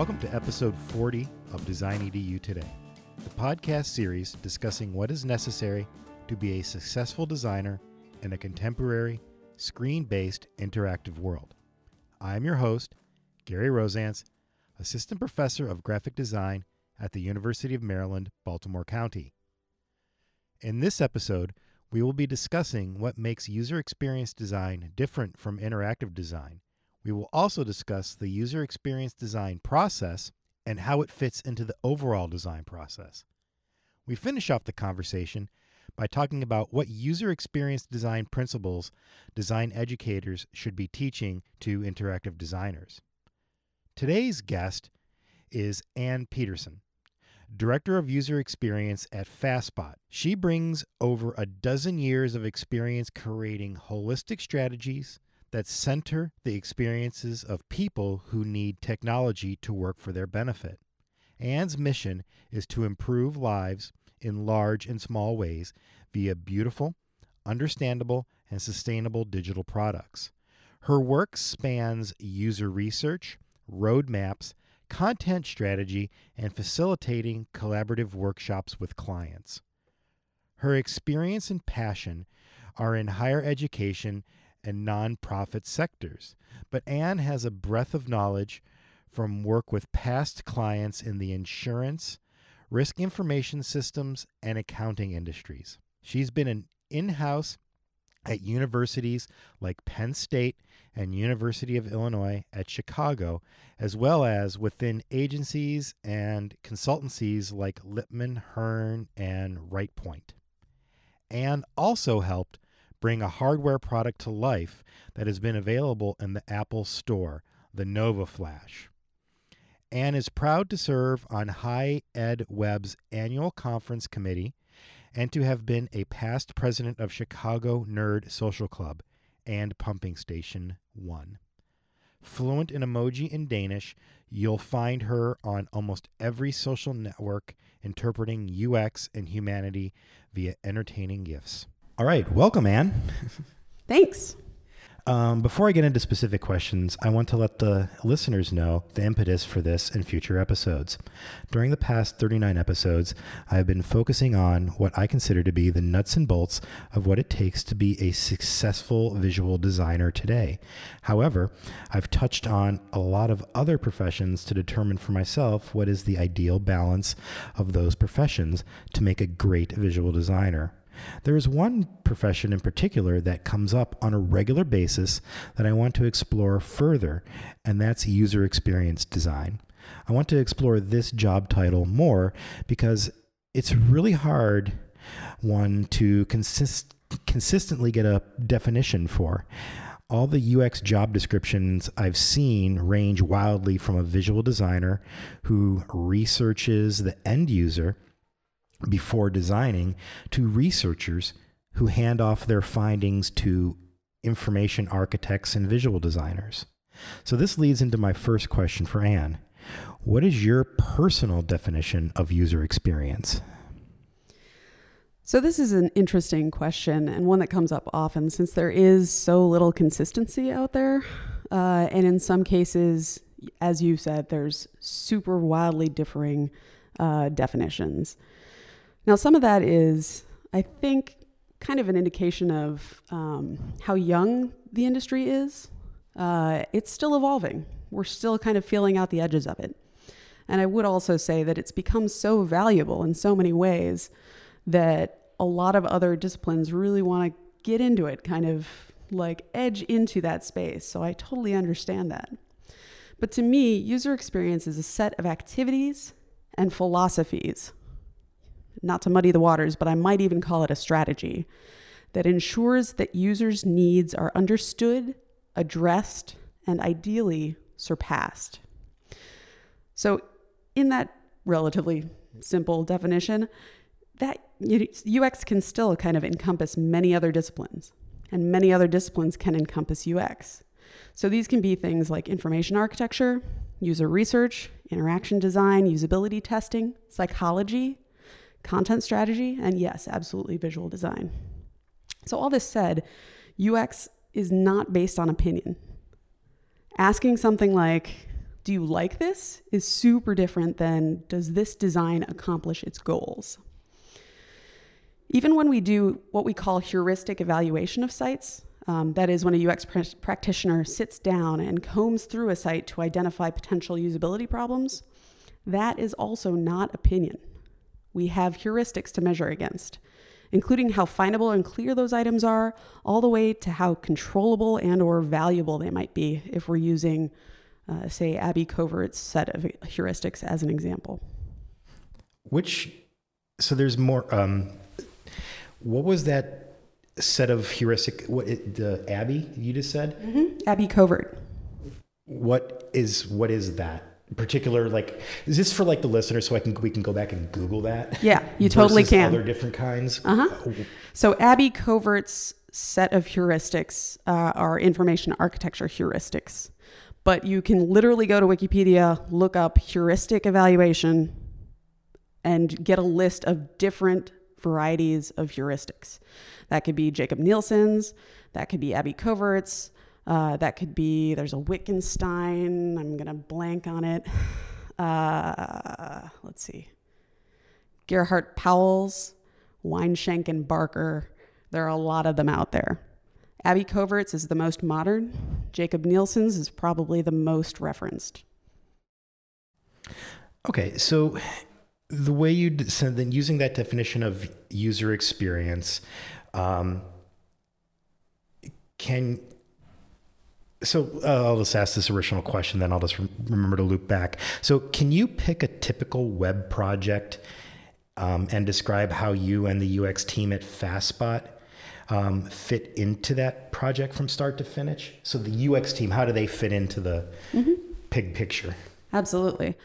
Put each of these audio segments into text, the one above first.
Welcome to episode 40 of Design EDU Today, the podcast series discussing what is necessary to be a successful designer in a contemporary, screen based interactive world. I am your host, Gary Rozanc, Assistant Professor of Graphic Design at the University of Maryland, Baltimore County. In this episode, we will be discussing what makes user experience design different from interactive design. We will also discuss the user experience design process and how it fits into the overall design process. We finish off the conversation by talking about what user experience design principles design educators should be teaching to interactive designers. Today's guest is Anne Peterson. Director of User Experience at Fastspot. She brings over a dozen years of experience creating holistic strategies that center the experiences of people who need technology to work for their benefit. Anne's mission is to improve lives in large and small ways via beautiful, understandable, and sustainable digital products. Her work spans user research, roadmaps, content strategy, and facilitating collaborative workshops with clients. Her experience and passion are in higher education and nonprofit sectors, but Anne has a breadth of knowledge from work with past clients in the insurance, risk information systems, and accounting industries. She's been an in house at universities like Penn State and University of Illinois at Chicago, as well as within agencies and consultancies like Lipman, Hearne, and Rightpoint. Anne also helped bring a hardware product to life that has been available in the Apple Store, the Nova Flash. Anne is proud to serve on High Ed Web's annual conference committee and to have been a past president of Chicago Nerd Social Club and Pumping Station 1. Fluent in emoji and Danish, you'll find her on almost every social network interpreting UX and humanity via entertaining gifs. All right, welcome, Anne. Thanks. Um, before I get into specific questions, I want to let the listeners know the impetus for this and future episodes. During the past 39 episodes, I have been focusing on what I consider to be the nuts and bolts of what it takes to be a successful visual designer today. However, I've touched on a lot of other professions to determine for myself what is the ideal balance of those professions to make a great visual designer. There is one profession in particular that comes up on a regular basis that I want to explore further, and that's user experience design. I want to explore this job title more because it's really hard one to consist consistently get a definition for. All the UX job descriptions I've seen range wildly from a visual designer who researches the end user before designing to researchers who hand off their findings to information architects and visual designers. So, this leads into my first question for Anne. What is your personal definition of user experience? So, this is an interesting question and one that comes up often since there is so little consistency out there. Uh, and in some cases, as you said, there's super wildly differing uh, definitions. Now, some of that is, I think, kind of an indication of um, how young the industry is. Uh, it's still evolving. We're still kind of feeling out the edges of it. And I would also say that it's become so valuable in so many ways that a lot of other disciplines really want to get into it, kind of like edge into that space. So I totally understand that. But to me, user experience is a set of activities and philosophies not to muddy the waters, but I might even call it a strategy that ensures that users' needs are understood, addressed, and ideally surpassed. So, in that relatively simple definition, that UX can still kind of encompass many other disciplines, and many other disciplines can encompass UX. So, these can be things like information architecture, user research, interaction design, usability testing, psychology, content strategy, and yes, absolutely visual design. So, all this said, UX is not based on opinion. Asking something like, do you like this is super different than does this design accomplish its goals? Even when we do what we call heuristic evaluation of sites, um, that is when a UX pr- practitioner sits down and combs through a site to identify potential usability problems, that is also not opinion. We have heuristics to measure against, including how findable and clear those items are, all the way to how controllable and or valuable they might be if we're using, uh, say, Abby Covert's set of heuristics as an example. Which, so there's more. Um, what was that set of heuristic? What the Abby you just said? Mm-hmm. Abby Covert. What is what is that? Particular like is this for like the listener so I can we can go back and Google that? Yeah, you totally can. Other different kinds. Uh huh. So Abby Covert's set of heuristics uh, are information architecture heuristics, but you can literally go to Wikipedia, look up heuristic evaluation, and get a list of different varieties of heuristics. That could be Jakob Nielsen's, that could be Abby Covert's, uh, that could be, there's a Wittgenstein, I'm to blank on it. Uh, let's see. Gerhardt-Powals', Weinschenk and Barker. There are a lot of them out there. Abby Covert's is the most modern. Jakob Nielsen's is probably the most referenced. Okay, so the way you so then using that definition of user experience, um, can so uh, I'll just ask this original question, then I'll just re- remember to loop back. So, can you pick a typical web project um, and describe how you and the UX team at Fastspot um, fit into that project from start to finish? So, the UX team, how do they fit into the mm-hmm. big picture? Absolutely.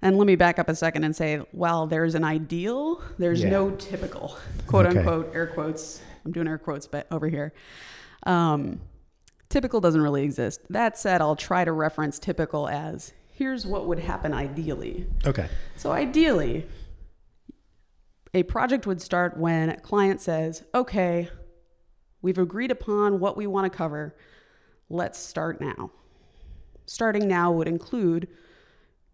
And let me back up a second and say, while there's an ideal, there's yeah. no typical, quote okay. unquote, air quotes. I'm doing air quotes but over here. Um, Typical doesn't really exist. That said, I'll try to reference typical as here's what would happen ideally. Okay. So, ideally, a project would start when a client says, okay, we've agreed upon what we want to cover. Let's start now. Starting now would include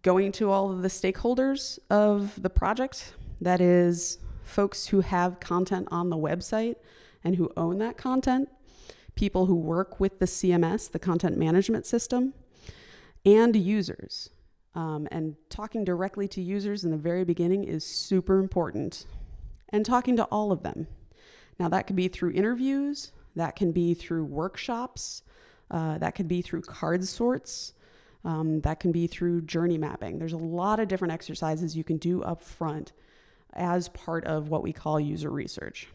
going to all of the stakeholders of the project, that is, folks who have content on the website and who own that content, people who work with the CMS, the content management system, and users. Um, and talking directly to users in the very beginning is super important. And talking to all of them. Now, that could be through interviews, that can be through workshops, uh, that could be through card sorts, um, that can be through journey mapping. There's a lot of different exercises you can do up front as part of what we call user research.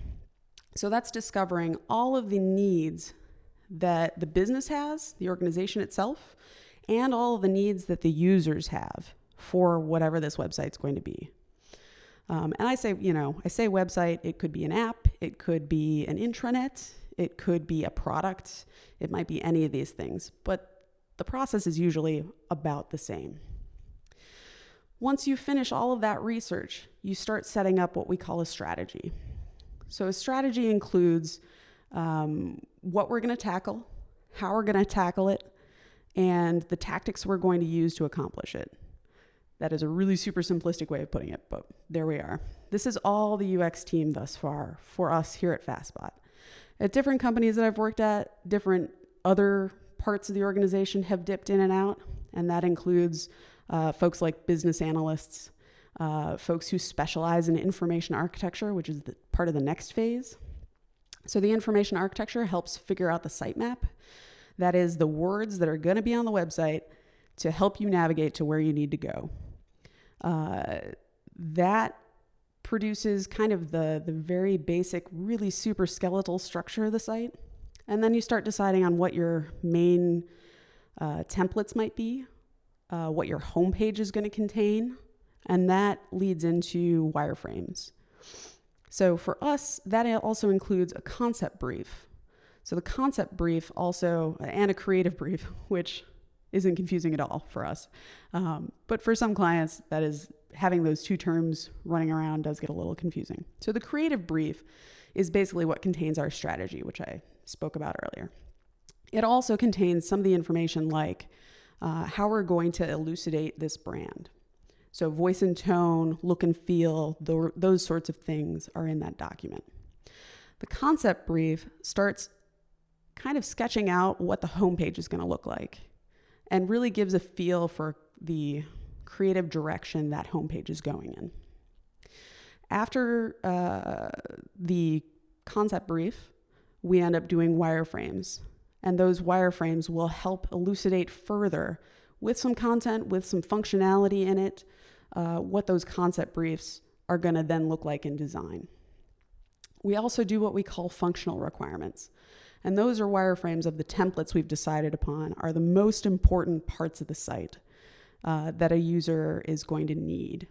So that's discovering all of the needs that the business has, the organization itself, and all of the needs that the users have for whatever this website's going to be. Um, and I say, you know, I say website, it could be an app, it could be an intranet, it could be a product, it might be any of these things, but the process is usually about the same. Once you finish all of that research, you start setting up what we call a strategy. So, a strategy includes um, what we're going to tackle, how we're going to tackle it, and the tactics we're going to use to accomplish it. That is a really super simplistic way of putting it, but there we are. This is all the UX team thus far for us here at Fastspot. At different companies that I've worked at, different other parts of the organization have dipped in and out, and that includes uh, folks like business analysts, uh, folks who specialize in information architecture, which is the, part of the next phase. So the information architecture helps figure out the sitemap. That is the words that are going to be on the website to help you navigate to where you need to go. Uh, that produces kind of the, the very basic, really super skeletal structure of the site. And then you start deciding on what your main uh, templates might be, uh, what your homepage is going to contain, and that leads into wireframes. So for us, that also includes a concept brief. So the concept brief also, and a creative brief, which isn't confusing at all for us. Um, but for some clients, that is having those two terms running around does get a little confusing. So the creative brief is basically what contains our strategy, which I spoke about earlier. It also contains some of the information like uh, how we're going to elucidate this brand. So, voice and tone, look and feel, those sorts of things are in that document. The concept brief starts kind of sketching out what the homepage is going to look like and really gives a feel for the creative direction that homepage is going in. After uh, the concept brief, we end up doing wireframes, and those wireframes will help elucidate further with some content, with some functionality in it, uh, what those concept briefs are going to then look like in design. We also do what we call functional requirements. And those are wireframes of the templates we've decided upon are the most important parts of the site uh, that a user is going to need.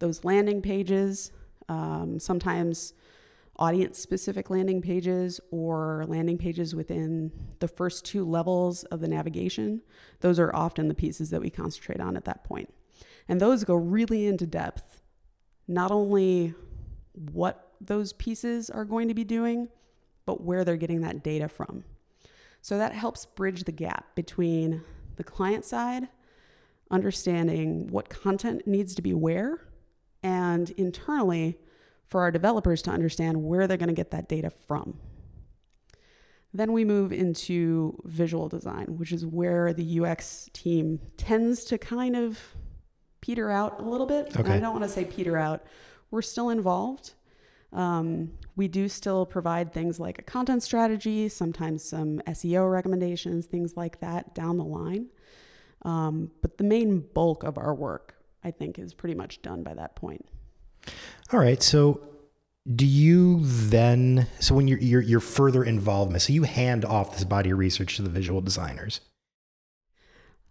Those landing pages, um, sometimes audience specific landing pages or landing pages within the first two levels of the navigation, those are often the pieces that we concentrate on at that point. And those go really into depth, not only what those pieces are going to be doing, but where they're getting that data from. So that helps bridge the gap between the client side, understanding what content needs to be where, and internally for our developers to understand where they're going to get that data from. Then we move into visual design, which is where the UX team tends to kind of peter out a little bit. Okay. I don't want to say peter out. We're still involved, um, we do still provide things like a content strategy, sometimes some SEO recommendations, things like that down the line. Um, but the main bulk of our work, I think, is pretty much done by that point. All right. So, do you then? So when you're you're, you're further involvement, so you hand off this body of research to the visual designers.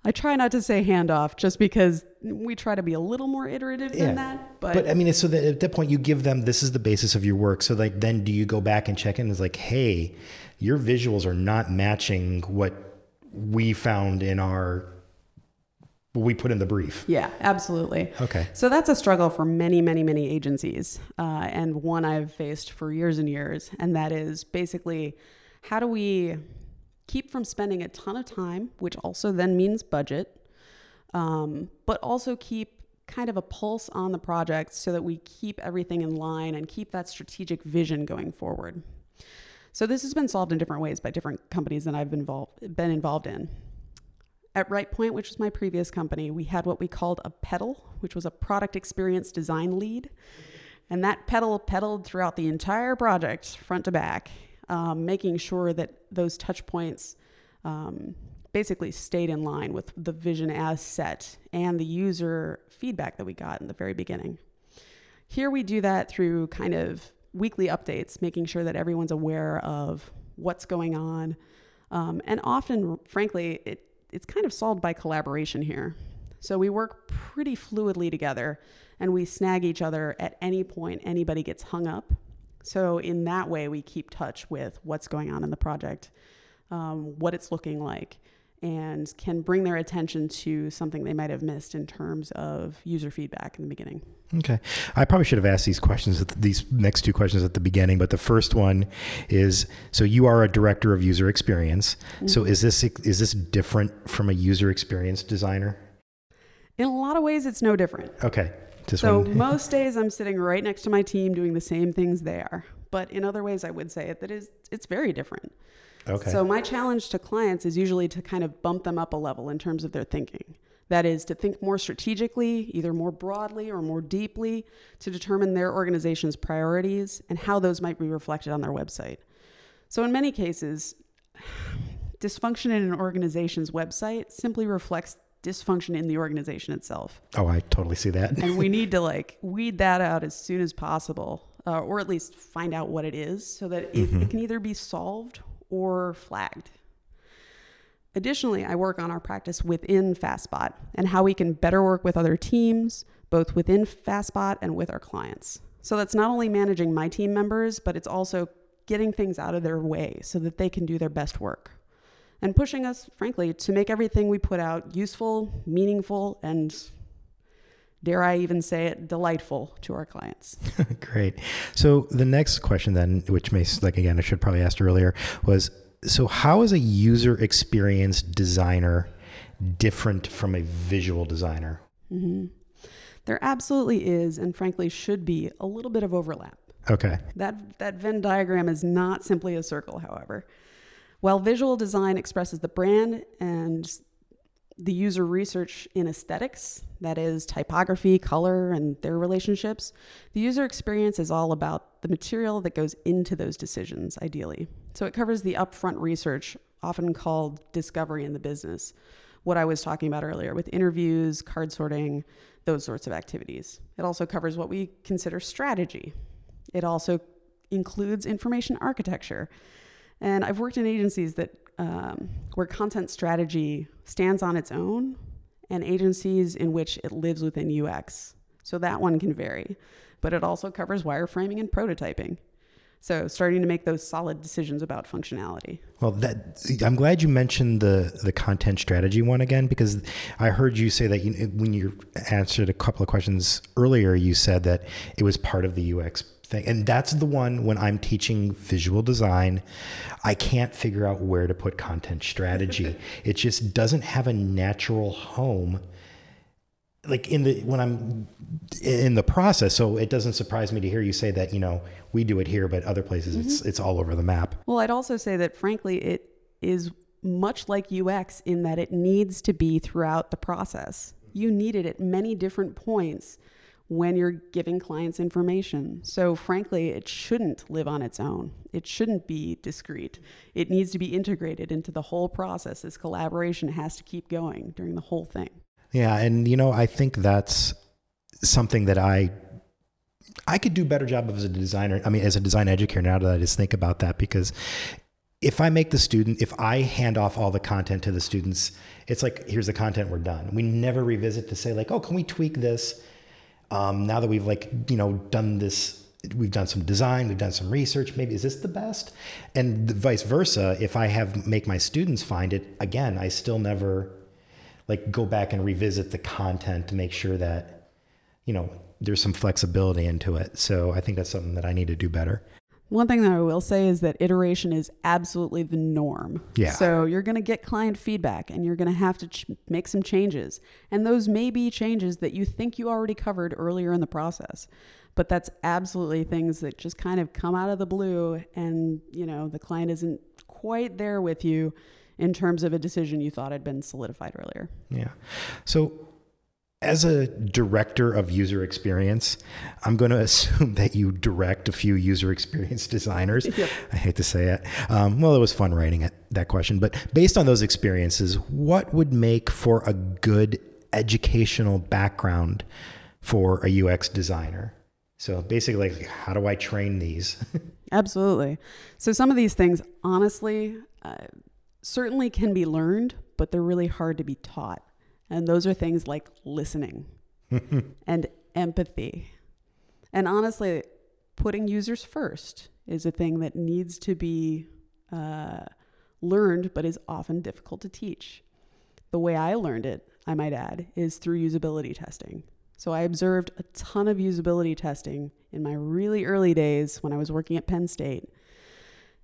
I try not to say handoff just because we try to be a little more iterative yeah. than that. But, but I mean, so that at that point you give them this is the basis of your work. So like then do you go back and check in? It's like, hey, your visuals are not matching what we found in our what we put in the brief. Yeah, absolutely. Okay. So that's a struggle for many, many, many agencies, uh, and one I've faced for years and years. And that is basically, how do we keep from spending a ton of time, which also then means budget, um, but also keep kind of a pulse on the project so that we keep everything in line and keep that strategic vision going forward. So this has been solved in different ways by different companies that I've been involved, been involved in. At Rightpoint, which was my previous company, we had what we called a pedal, which was a product experience design lead. And that pedal pedaled throughout the entire project, front to back um, making sure that those touch points um, basically stayed in line with the vision as set and the user feedback that we got in the very beginning. Here we do that through kind of weekly updates, making sure that everyone's aware of what's going on. Um, and often, frankly, it, it's kind of solved by collaboration here. So we work pretty fluidly together and we snag each other at any point anybody gets hung up so, in that way, we keep touch with what's going on in the project, um, what it's looking like, and can bring their attention to something they might have missed in terms of user feedback in the beginning. Okay. I probably should have asked these questions, these next two questions at the beginning, but the first one is so you are a director of user experience. Mm-hmm. So, is this, is this different from a user experience designer? In a lot of ways, it's no different. Okay. So one. most days I'm sitting right next to my team doing the same things they are. But in other ways, I would say it that is it's very different. Okay. So my challenge to clients is usually to kind of bump them up a level in terms of their thinking. That is to think more strategically, either more broadly or more deeply, to determine their organization's priorities and how those might be reflected on their website. So in many cases, dysfunction in an organization's website simply reflects dysfunction in the organization itself. Oh, I totally see that. and we need to like weed that out as soon as possible, uh, or at least find out what it is so that it, mm-hmm. it can either be solved or flagged. Additionally, I work on our practice within Fastspot and how we can better work with other teams, both within Fastspot and with our clients. So that's not only managing my team members, but it's also getting things out of their way so that they can do their best work and pushing us, frankly, to make everything we put out useful, meaningful, and dare I even say it, delightful to our clients. Great. So the next question then, which may like again, I should probably asked earlier, was so how is a user experience designer different from a visual designer? Mm-hmm. There absolutely is, and frankly, should be a little bit of overlap. Okay. That, that Venn diagram is not simply a circle, however. While visual design expresses the brand and the user research in aesthetics, that is typography, color, and their relationships, the user experience is all about the material that goes into those decisions, ideally. So it covers the upfront research, often called discovery in the business, what I was talking about earlier with interviews, card sorting, those sorts of activities. It also covers what we consider strategy. It also includes information architecture. And I've worked in agencies that um, where content strategy stands on its own and agencies in which it lives within UX. So that one can vary, but it also covers wireframing and prototyping. So starting to make those solid decisions about functionality. Well, that I'm glad you mentioned the the content strategy one again because I heard you say that you, when you answered a couple of questions earlier, you said that it was part of the UX thing. And that's the one when I'm teaching visual design, I can't figure out where to put content strategy. it just doesn't have a natural home like in the when I'm in the process. So it doesn't surprise me to hear you say that, you know, we do it here, but other places mm-hmm. it's it's all over the map. Well, I'd also say that frankly it is much like UX in that it needs to be throughout the process. You need it at many different points when you're giving clients information. So, frankly, it shouldn't live on its own. It shouldn't be discrete. It needs to be integrated into the whole process. This collaboration has to keep going during the whole thing. Yeah, and you know, I think that's something that I I could do a better job of as a designer. I mean, as a design educator now that I just think about that because if I make the student, if I hand off all the content to the students, it's like, here's the content, we're done. We never revisit to say, like, oh, can we tweak this? Um, now that we've like you know done this we've done some design we've done some research maybe is this the best? And vice versa if i have make my students find it again i still never like go back and revisit the content to make sure that you know there's some flexibility into it. So i think that's something that i need to do better one thing that I will say is that iteration is absolutely the norm. Yeah. So you're going to get client feedback and you're going to have to ch- make some changes. And those may be changes that you think you already covered earlier in the process. But that's absolutely things that just kind of come out of the blue and, you know, the client isn't quite there with you in terms of a decision you thought had been solidified earlier. Yeah. So as a director of user experience, I'm going to assume that you direct a few user experience designers. Yep. I hate to say it. Um, well, it was fun writing it, that question. But based on those experiences, what would make for a good educational background for a UX designer? So basically, like, how do I train these? Absolutely. So some of these things, honestly, uh, certainly can be learned, but they're really hard to be taught. And those are things like listening and empathy. And honestly, putting users first is a thing that needs to be uh, learned, but is often difficult to teach. The way I learned it, I might add, is through usability testing. So I observed a ton of usability testing in my really early days when I was working at Penn State.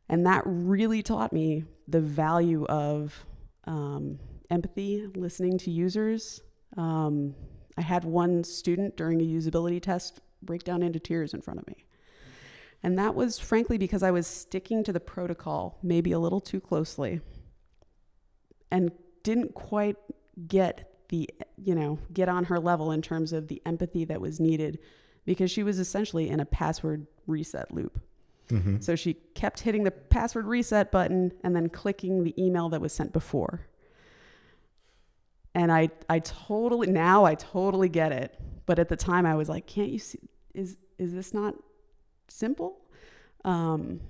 And that really taught me the value of um, empathy, listening to users. Um, I had one student during a usability test break down into tears in front of me. And that was frankly because I was sticking to the protocol maybe a little too closely and didn't quite get the, you know, get on her level in terms of the empathy that was needed because she was essentially in a password reset loop. Mm-hmm. So she kept hitting the password reset button and then clicking the email that was sent before. And I, I totally, now I totally get it. But at the time I was like, can't you see, is, is this not simple? Um,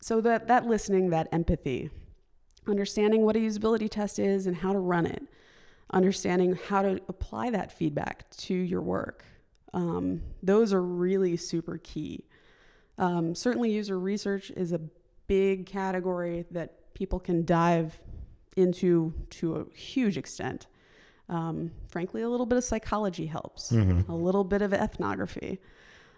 so that, that listening, that empathy, understanding what a usability test is and how to run it, understanding how to apply that feedback to your work. Um, those are really super key. Um, certainly, user research is a big category that people can dive into to a huge extent. Um, frankly, a little bit of psychology helps, mm-hmm. a little bit of ethnography,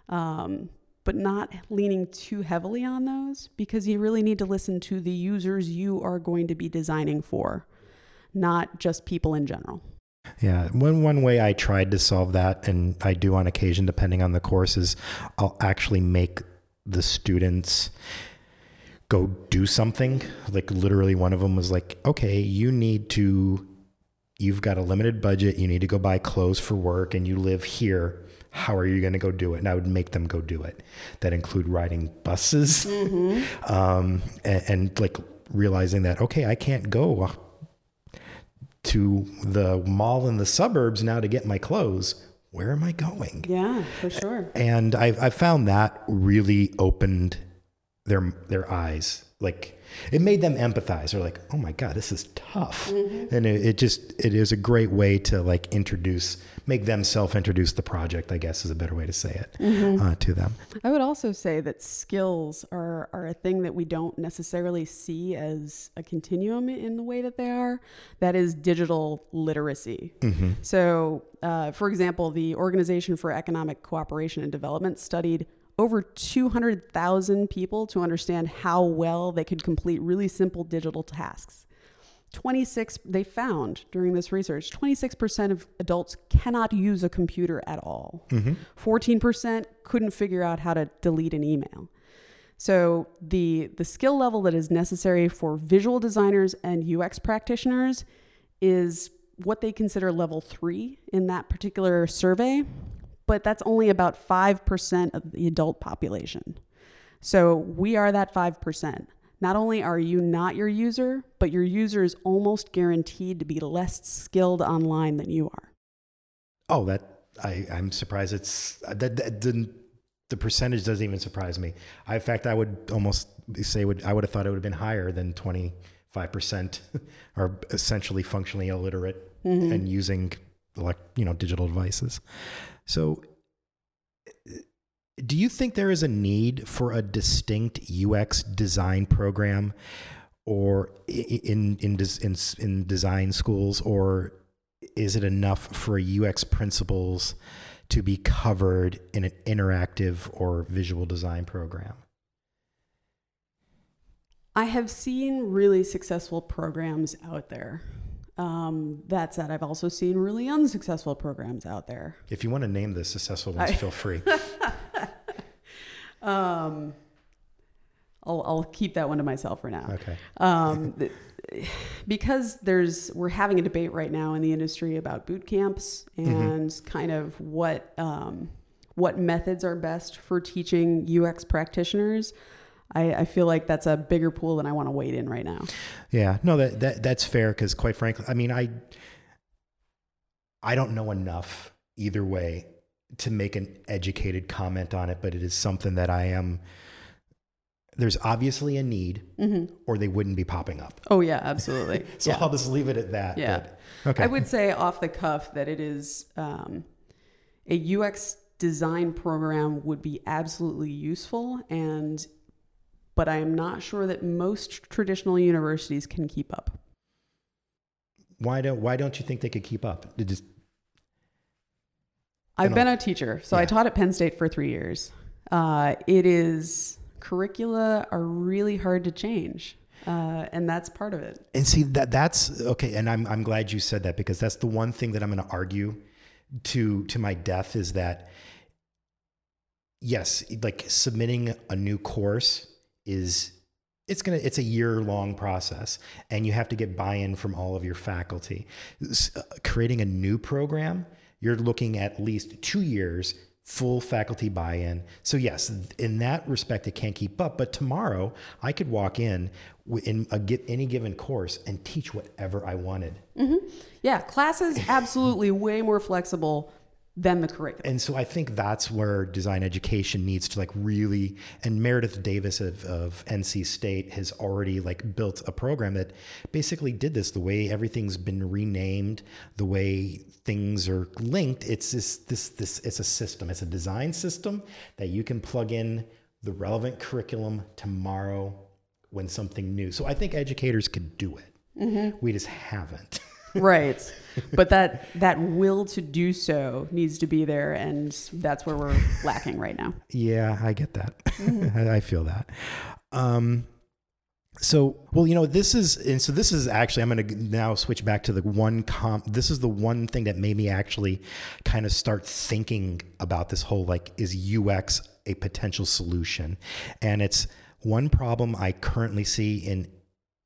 um, but not leaning too heavily on those because you really need to listen to the users you are going to be designing for, not just people in general. Yeah, one one way I tried to solve that, and I do on occasion, depending on the course, is I'll actually make the students go do something. Like literally, one of them was like, "Okay, you need to, you've got a limited budget. You need to go buy clothes for work, and you live here. How are you going to go do it?" And I would make them go do it. That include riding buses, um, and, and like realizing that okay, I can't go to the mall in the suburbs now to get my clothes. Where am I going? Yeah, for sure. And I've, I've found that really opened their their eyes. Like it made them empathize. They're like, oh my god, this is tough. And it, it just it is a great way to like introduce, make them self introduce the project. I guess is a better way to say it uh, to them. I would also say that skills are, are a thing that we don't necessarily see as a continuum in the way that they are. That is digital literacy. So, uh, for example, the Organization for Economic Cooperation and Development studied over 200,000 people to understand how well they could complete really simple digital tasks. 26 they found during this research 26% of adults cannot use a computer at all. Mm-hmm. 14% couldn't figure out how to delete an email. So the the skill level that is necessary for visual designers and ux practitioners is what they consider level 3 in that particular survey but that's only about 5% of the adult population so we are that 5%. Not only are you not your user, but your user is almost guaranteed to be less skilled online than you are. Oh, that I I'm surprised. It's that, that didn't. The percentage doesn't even surprise me. I, in fact, I would almost say would I would have thought it would have been higher than twenty five percent are essentially functionally illiterate mm-hmm. and using like you know digital devices. So, do you think there is a need for a distinct UX design program, or in in in, in design schools, or is it enough for UX principles to be covered in an interactive or visual design program? I have seen really successful programs out there. Um, that said, I've also seen really unsuccessful programs out there. If you want to name the successful ones, I- feel free. Um, I'll, I'll keep that one to myself for now. Okay. um, because there's we're having a debate right now in the industry about boot camps and kind of what um, what methods are best for teaching UX practitioners. I, I feel like that's a bigger pool than I want to wade in right now. Yeah, no, that, that that's fair because quite frankly, I mean, I I don't know enough either way to make an educated comment on it, but it is something that I am. There's obviously a need, or they wouldn't be popping up. Oh yeah, absolutely. So yeah. I'll just leave it at that. Yeah. but- okay. I would say off the cuff that it is um, a UX design program would be absolutely useful and but I am not sure that most traditional universities can keep up. why don't Why don't you think they could keep up? Just I've been a teacher, so I taught at Penn State for three years. Uh, it is curricula are really hard to change, uh, and that's part of it. And see that that's okay, and I'm I'm glad you said that because that's the one thing that I'm going to argue to to my death is that yes, like submitting a new course is it's going to it's a year long process and you have to get buy-in from all of your faculty. Uh, creating a new program, you're looking at least 2 years full faculty buy-in. So yes, in that respect it can't keep up, but tomorrow I could walk in in a, any given course and teach whatever I wanted. Yeah, classes absolutely way more flexible than the curriculum. and so I think that's where design education needs to like really and Meredith Davis of, of NC State has already like built a program that basically did this. The way everything's been renamed the way things are linked it's this this this it's a system. It's a design system that you can plug in the relevant curriculum tomorrow when something new. So I think educators could do it. Mm-hmm. We just haven't right but that that will to do so needs to be there and that's where we're lacking right now Yeah, I get that. I I feel that. Um, so well you know this is and so this is actually i'm going to now switch back to the one comp this is the one thing that made me actually kind of start thinking about this whole like is ux a potential solution and it's one problem i currently see in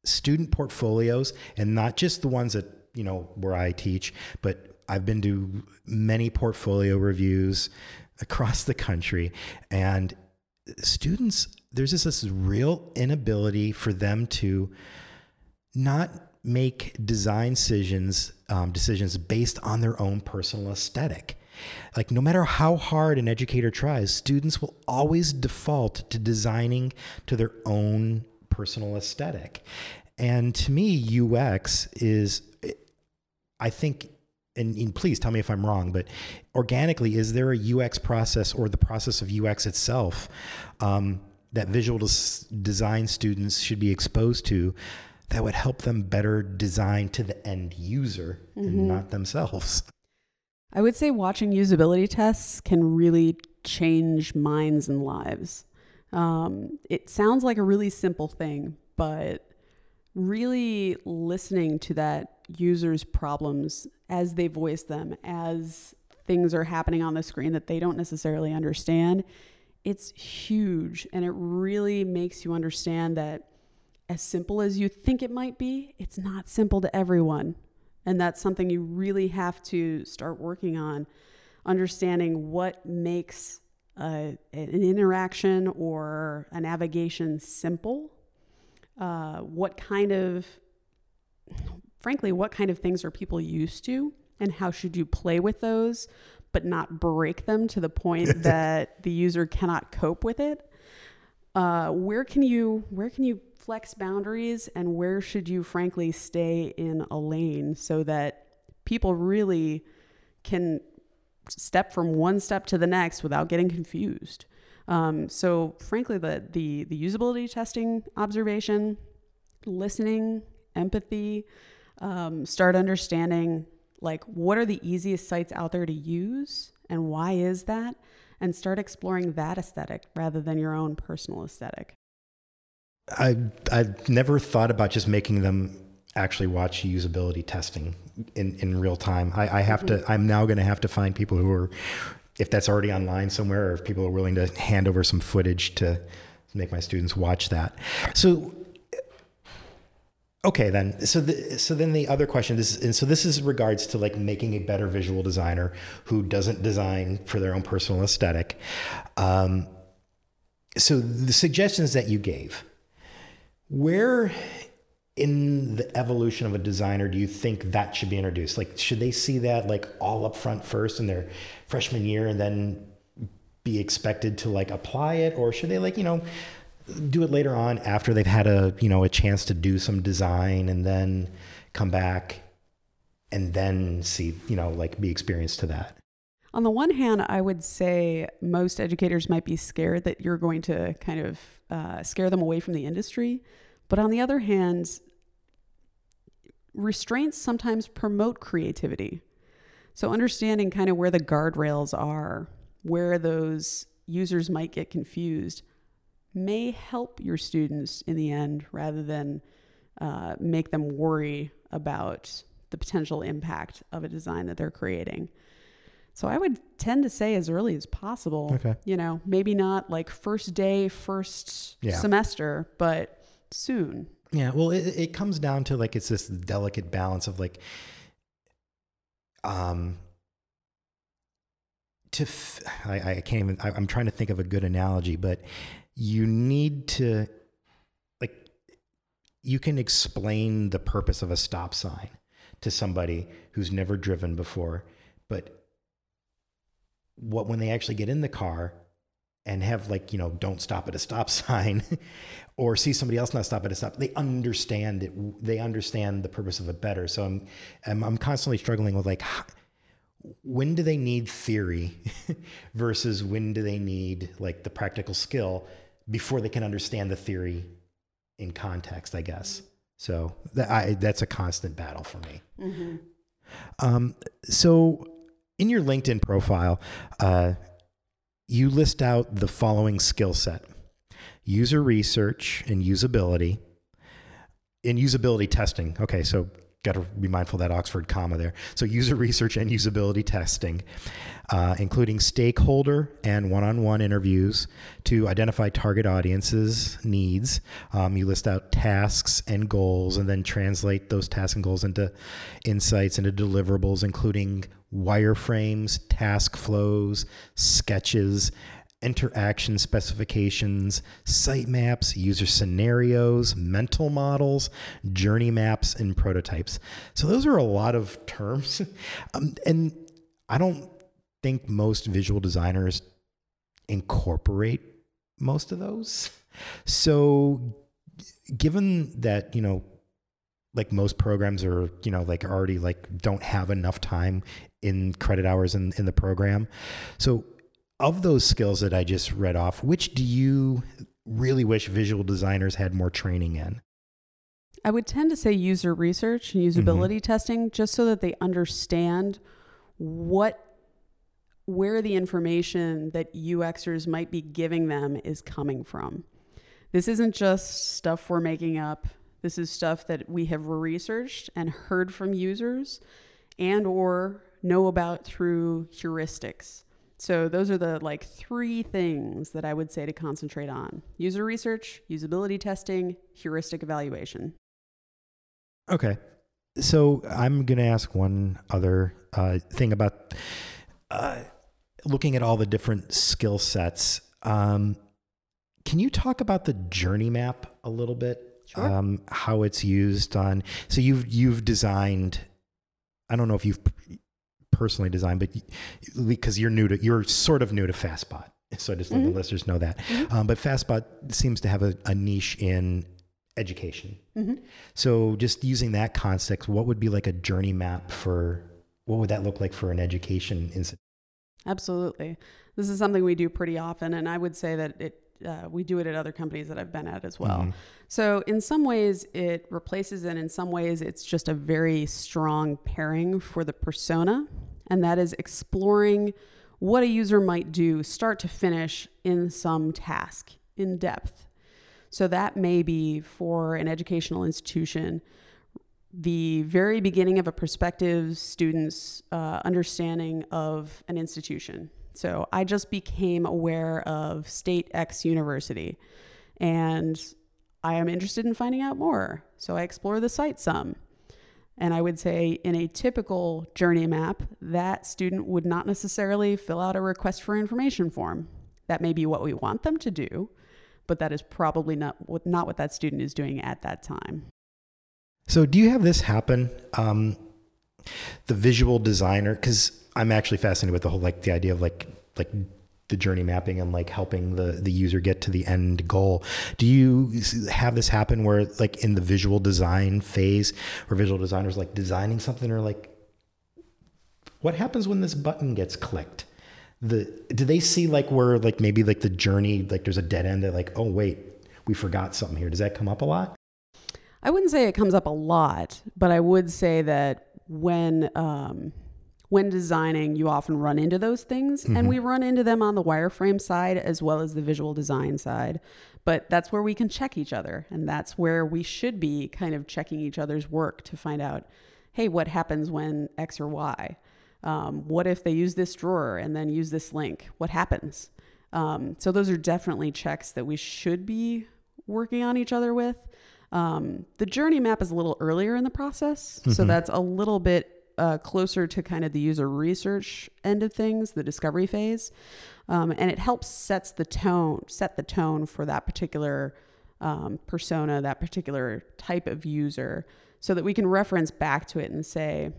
student portfolios and not just the ones that you know where i teach but i've been to many portfolio reviews across the country and students there's just this real inability for them to not make design decisions um, decisions based on their own personal aesthetic. Like no matter how hard an educator tries, students will always default to designing to their own personal aesthetic. And to me, UX is, I think, and, and, please tell me if I'm wrong, but organically, is there a UX process or the process of UX itself um, that visual des- design students should be exposed to that would help them better design to the end user mm-hmm. and not themselves. I would say watching usability tests can really change minds and lives. Um, it sounds like a really simple thing, but really listening to that user's problems as they voice them, as things are happening on the screen that they don't necessarily understand, it's huge and it really makes you understand that as simple as you think it might be, it's not simple to everyone. And that's something you really have to start working on, understanding what makes a, an interaction or a navigation simple. Uh, what kind of, frankly, what kind of things are people used to, and how should you play with those but not break them to the point that the user cannot cope with it. Uh, where can you where can you flex boundaries and where should you frankly stay in a lane so that people really can step from one step to the next without getting confused. Um, so frankly, the, the the usability testing observation, listening, empathy, um, start understanding like what are the easiest sites out there to use and why is that? And start exploring that aesthetic rather than your own personal aesthetic. I I've never thought about just making them actually watch usability testing in, in real time. I, I have mm-hmm. to I'm now gonna have to find people who are if that's already online somewhere or if people are willing to hand over some footage to make my students watch that. So Okay, then. So, the, so then the other question is, and so this is regards to like making a better visual designer who doesn't design for their own personal aesthetic. Um, so the suggestions that you gave, where in the evolution of a designer do you think that should be introduced? Like, should they see that like all up front first in their freshman year and then be expected to like apply it, or should they like you know? Do it later on after they've had a you know a chance to do some design and then come back and then see you know like be experienced to that. On the one hand i would say most educators might be scared that you're going to kind of uh, scare them away from the industry. But on the other hand restraints sometimes promote creativity. So understanding kind of where the guardrails are where those users might get confused may help your students in the end rather than uh, make them worry about the potential impact of a design that they're creating. So I would tend to say as early as possible. Okay. You know, maybe not like first day, first yeah. semester, but soon. Yeah. Well, it, it comes down to like it's this delicate balance of like, um, to f- I, I can't even. I, I'm trying to think of a good analogy, but you need to like you can explain the purpose of a stop sign to somebody who's never driven before but what when they actually get in the car and have like you know don't stop at a stop sign or see somebody else not stop at a stop they understand it they understand the purpose of it better. So i'm i'm, I'm constantly struggling with like when do they need theory versus when do they need like the practical skill before they can understand the theory in context, I guess. So that, I, that's a constant battle for me. Mm-hmm. Um, so in your LinkedIn profile, uh, you list out the following skill set user research and usability, in usability testing. Okay, so got to be mindful of that Oxford comma there. So user research and usability testing, uh, including stakeholder and one-on-one interviews to identify target audiences needs. Um, you list out tasks and goals, and then translate those tasks and goals into insights into deliverables, including wireframes, task flows, sketches, interaction specifications, sitemaps, user scenarios, mental models, journey maps, and prototypes. So those are a lot of terms. um, and I don't think most visual designers incorporate most of those. So given that, you know, like most programs are, you know, like already like don't have enough time in credit hours in, in the program. So of those skills that I just read off, which do you really wish visual designers had more training in? I would tend to say user research and usability mm-hmm. testing just so that they understand what where the information that UXers might be giving them is coming from. This isn't just stuff we're making up. This is stuff that we have researched and heard from users and or know about through heuristics. So those are the like three things that I would say to concentrate on. User research, usability testing, heuristic evaluation. Okay. So I'm going to ask one other uh, thing about uh, looking at all the different skill sets. Um, can you talk about the journey map a little bit? Sure. Um, how it's used on. So you've you've designed. I don't know if you've personally designed, but because you're new to, you're sort of new to Fastspot. So just let mm-hmm. the listeners know that. Mm-hmm. Um, but Fastspot seems to have a, a niche in education. Mm-hmm. So just using that context, what would be like a journey map for, what would that look like for an education institute? Absolutely. This is something we do pretty often. And I would say that it, uh, we do it at other companies that I've been at as well. Mm-hmm. So, in some ways, it replaces, and in some ways, it's just a very strong pairing for the persona and that is exploring what a user might do start to finish in some task in depth. So that may be for an educational institution the very beginning of a prospective student's uh, understanding of an institution. So I just became aware of State X University and I am interested in finding out more. So I explore the site some. And I would say in a typical journey map, that student would not necessarily fill out a request for information form. That may be what we want them to do, but that is probably not what, not what that student is doing at that time. So, do you have this happen? Um, the visual designer, because I'm actually fascinated with the whole like the idea of like like the journey mapping and like helping the the user get to the end goal. Do you have this happen where like in the visual design phase where visual designers like designing something or like what happens when this button gets clicked? The do they see like where like maybe like the journey like there's a dead end that like oh wait we forgot something here. Does that come up a lot? I wouldn't say it comes up a lot, but I would say that when um, when designing, you often run into those things, mm-hmm. and we run into them on the wireframe side as well as the visual design side. But that's where we can check each other, and that's where we should be kind of checking each other's work to find out, hey, what happens when X or Y? Um, what if they use this drawer and then use this link? What happens? Um, so those are definitely checks that we should be working on each other with. Um, the journey map is a little earlier in the process, mm-hmm. so that's a little bit uh, closer to kind of the user research end of things, the discovery phase, um, and it helps sets the tone, set the tone for that particular um, persona, that particular type of user, so that we can reference back to it and say,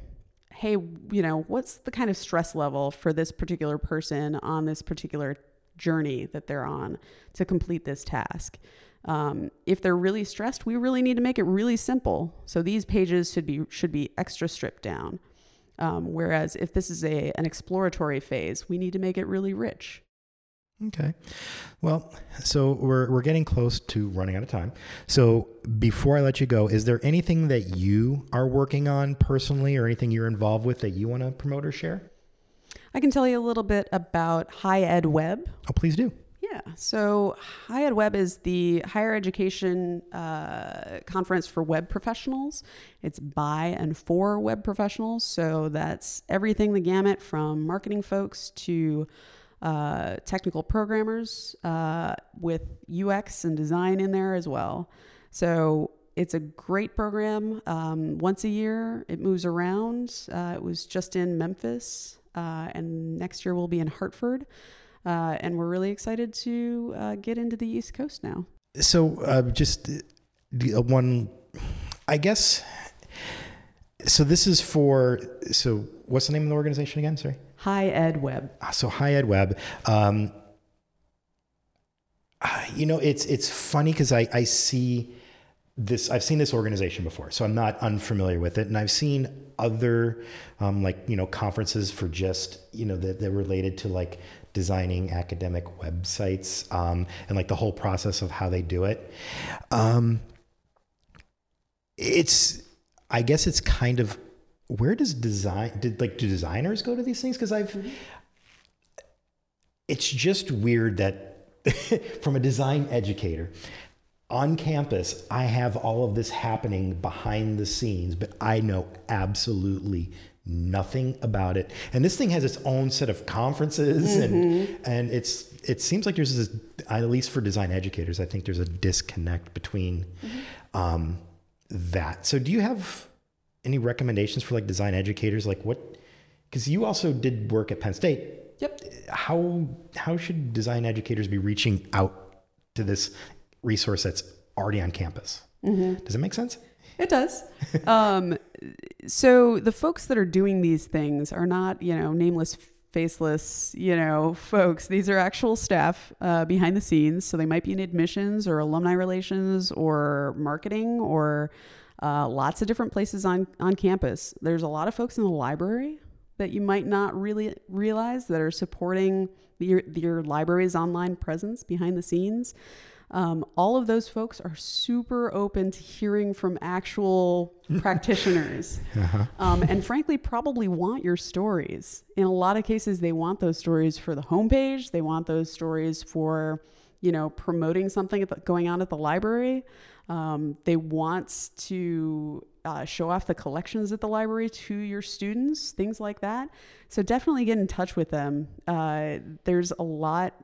hey, you know, what's the kind of stress level for this particular person on this particular journey that they're on to complete this task? Um, if they're really stressed, we really need to make it really simple. So these pages should be should be extra stripped down. Um, whereas if this is a an exploratory phase, we need to make it really rich. Okay. Well, so we're we're getting close to running out of time. So before I let you go, is there anything that you are working on personally or anything you're involved with that you want to promote or share? I can tell you a little bit about HighEdWeb. Oh, please do. Yeah. So Ed Web is the higher education uh, conference for web professionals. It's by and for web professionals. So that's everything the gamut from marketing folks to uh, technical programmers uh, with UX and design in there as well. So it's a great program. Um, once a year, it moves around. Uh, it was just in Memphis, uh, and next year we'll be in Hartford. Uh, and we're really excited to uh, get into the East Coast now. So, uh, just uh, one, I guess. So this is for. So what's the name of the organization again? Sorry. HighEdWeb. Ah, So HighEdWeb. Um, ah, you know, it's it's funny because I I see this. I've seen this organization before, so I'm not unfamiliar with it, and I've seen other um, like you know conferences for just you know that they're related to like designing academic websites um, and like the whole process of how they do it. Um, it's I guess it's kind of where does design did like do designers go to these things because I've it's just weird that from a design educator on campus I have all of this happening behind the scenes but I know absolutely nothing about it. And this thing has its own set of conferences and mm-hmm. and it's it seems like there's this at least for design educators I think there's a disconnect between mm-hmm. um, that. So do you have any recommendations for like design educators? Like what because you also did work at penn state. Yep. how how should design educators be reaching out to this resource that's already on campus? Mm-hmm. Does it make sense It does. um, so the folks that are doing these things are not, you know, nameless, faceless, you know, folks. These are actual staff uh, behind the scenes. So they might be in admissions or alumni relations or marketing or uh, lots of different places on on campus. There's a lot of folks in the library that you might not really realize that are supporting your your library's online presence behind the scenes. Um, all of those folks are super open to hearing from actual practitioners. Um, and frankly probably want your stories. In a lot of cases they want those stories for the homepage. They want those stories for you know promoting something going on at the library. Um, they want to uh, show off the collections at the library to your students things like that. So definitely get in touch with them. Uh, there's a lot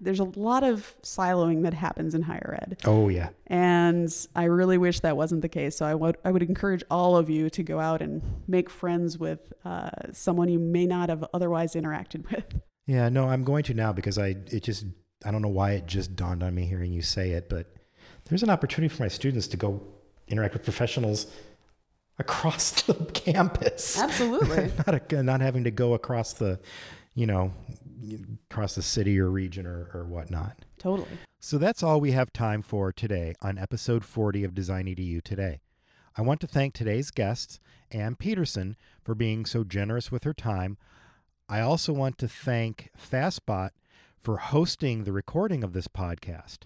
there's a lot of siloing that happens in higher ed. oh yeah And I really wish that wasn't the case. So I would I would encourage all of you to go out and make friends with uh, someone you may not have otherwise interacted with. Yeah, no, I'm going to now because I it just I don't know why it just dawned on me hearing you say it, but there's an opportunity for my students to go interact with professionals across the campus. Absolutely. not a, not having to go across the, you know, across the city or region or, or whatnot. totally. So that's all we have time for today on episode 40 of Design EDU Today. I want to thank today's guests, Anne Peterson, for being so generous with her time. I also want to thank Fastspot for hosting the recording of this podcast.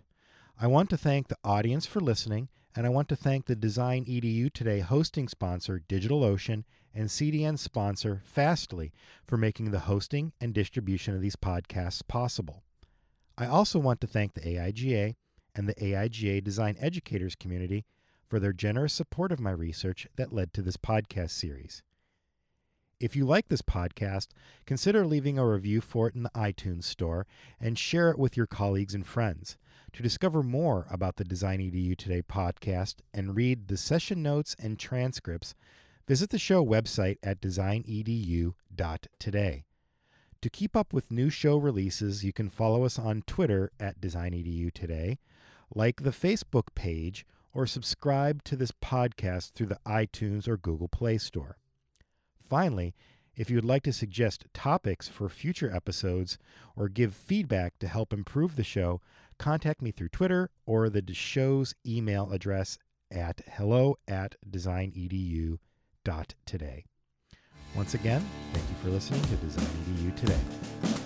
I want to thank the audience for listening, and I want to thank the Design EDU Today hosting sponsor, DigitalOcean, and CDN sponsor, Fastly, for making the hosting and distribution of these podcasts possible. I also want to thank the AIGA and the AIGA Design Educators community for their generous support of my research that led to this podcast series. If you like this podcast, consider leaving a review for it in the iTunes Store and share it with your colleagues and friends. To discover more about the Design EDU Today podcast and read the session notes and transcripts, visit the show website at designedu.today. To keep up with new show releases, you can follow us on Twitter at DesignEDU Today, like the Facebook page, or subscribe to this podcast through the iTunes or Google Play Store. Finally, if you would like to suggest topics for future episodes or give feedback to help improve the show, contact me through Twitter or the show's email address at hello at designedu.today. Once again, thank you for listening to Design EDU Today.